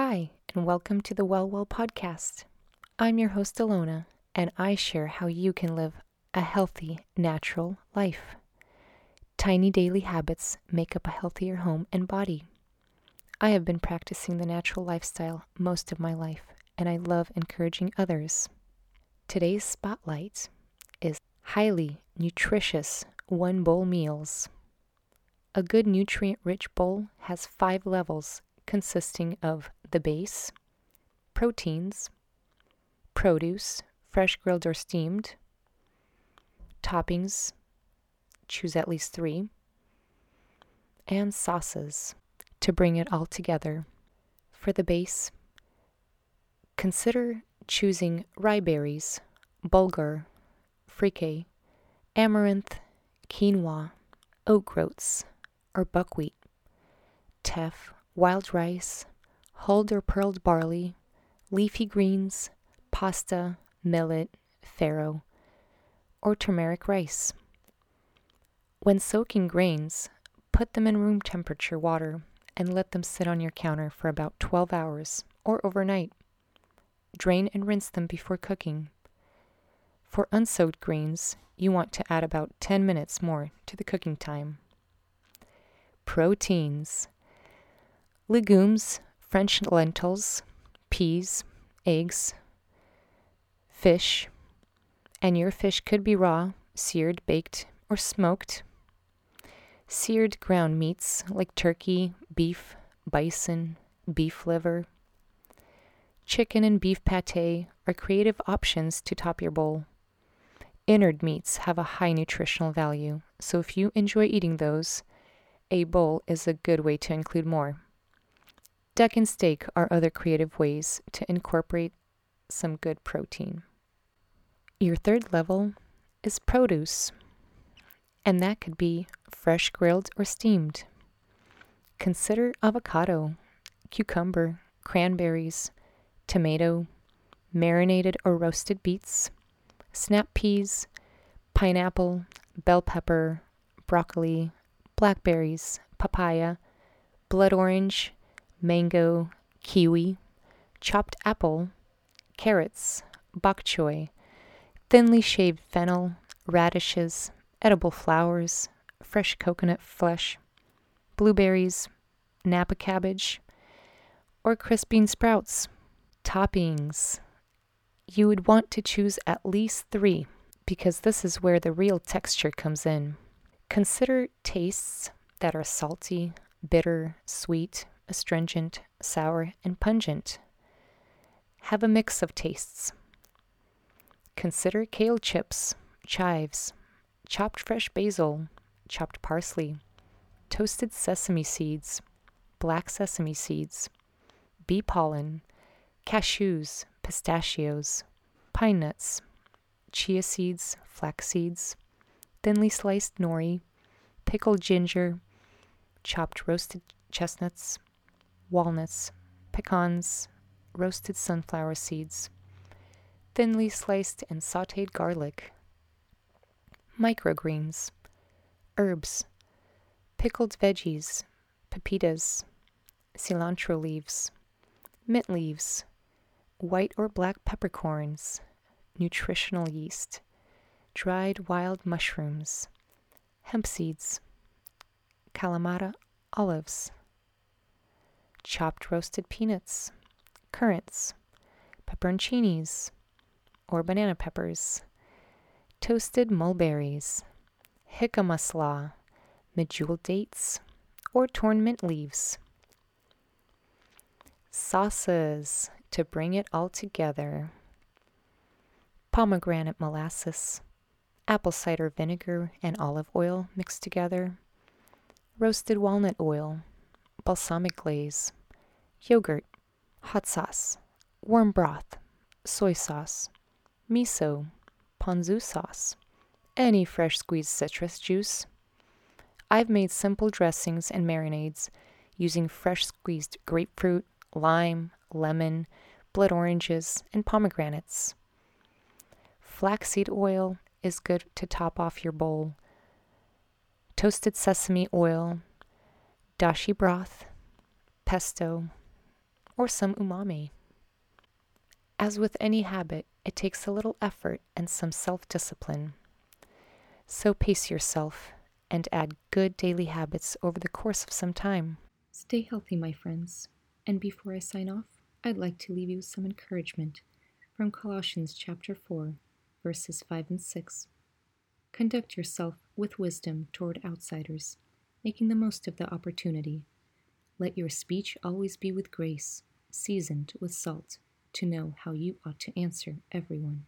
Hi, and welcome to the Well Well podcast. I'm your host, Alona, and I share how you can live a healthy, natural life. Tiny daily habits make up a healthier home and body. I have been practicing the natural lifestyle most of my life, and I love encouraging others. Today's spotlight is highly nutritious one bowl meals. A good nutrient rich bowl has five levels consisting of the base, proteins, produce, fresh grilled or steamed, toppings, choose at least three, and sauces to bring it all together. For the base, consider choosing rye berries, bulgur, freekeh, amaranth, quinoa, oat groats, or buckwheat, teff, wild rice, hulled or pearled barley, leafy greens, pasta, millet, farro, or turmeric rice. When soaking grains, put them in room temperature water and let them sit on your counter for about 12 hours or overnight. Drain and rinse them before cooking. For unsoaked grains, you want to add about 10 minutes more to the cooking time. Proteins legumes, French lentils, peas, eggs, fish, and your fish could be raw, seared, baked, or smoked. Seared ground meats like turkey, beef, bison, beef liver. Chicken and beef pate are creative options to top your bowl. Innard meats have a high nutritional value, so if you enjoy eating those, a bowl is a good way to include more. Duck and steak are other creative ways to incorporate some good protein. Your third level is produce, and that could be fresh grilled or steamed. Consider avocado, cucumber, cranberries, tomato, marinated or roasted beets, snap peas, pineapple, bell pepper, broccoli, blackberries, papaya, blood orange, mango, kiwi, chopped apple, carrots, bok choy, thinly shaved fennel, radishes, edible flowers, fresh coconut flesh, blueberries, napa cabbage, or crisp bean sprouts. Toppings. You would want to choose at least three because this is where the real texture comes in. Consider tastes that are salty, bitter, sweet, astringent, sour, and pungent. Have a mix of tastes. Consider kale chips, chives, chopped fresh basil, chopped parsley, toasted sesame seeds, black sesame seeds, bee pollen, cashews, pistachios, pine nuts, chia seeds, flax seeds, thinly sliced nori, pickled ginger, chopped roasted chestnuts, walnuts, pecans, roasted sunflower seeds, thinly sliced and sauteed garlic, microgreens, herbs, pickled veggies, pepitas, cilantro leaves, mint leaves, white or black peppercorns, nutritional yeast, dried wild mushrooms, hemp seeds, Kalamata olives, chopped roasted peanuts, currants, pepperoncinis, or banana peppers, toasted mulberries, jicama slaw, medjool dates, or torn mint leaves. Sauces to bring it all together. Pomegranate molasses, apple cider vinegar and olive oil mixed together, roasted walnut oil, balsamic glaze, yogurt, hot sauce, warm broth, soy sauce, miso, ponzu sauce, any fresh squeezed citrus juice. I've made simple dressings and marinades using fresh squeezed grapefruit, lime, lemon, blood oranges, and pomegranates. Flaxseed oil is good to top off your bowl. Toasted sesame oil, dashi broth, pesto, or some umami. As with any habit, it takes a little effort and some self discipline. So pace yourself and add good daily habits over the course of some time. Stay healthy, my friends. And before I sign off, I'd like to leave you with some encouragement from Colossians chapter 4, verses 5 and 6. Conduct yourself with wisdom toward outsiders, making the most of the opportunity. Let your speech always be with grace, seasoned with salt, to know how you ought to answer everyone.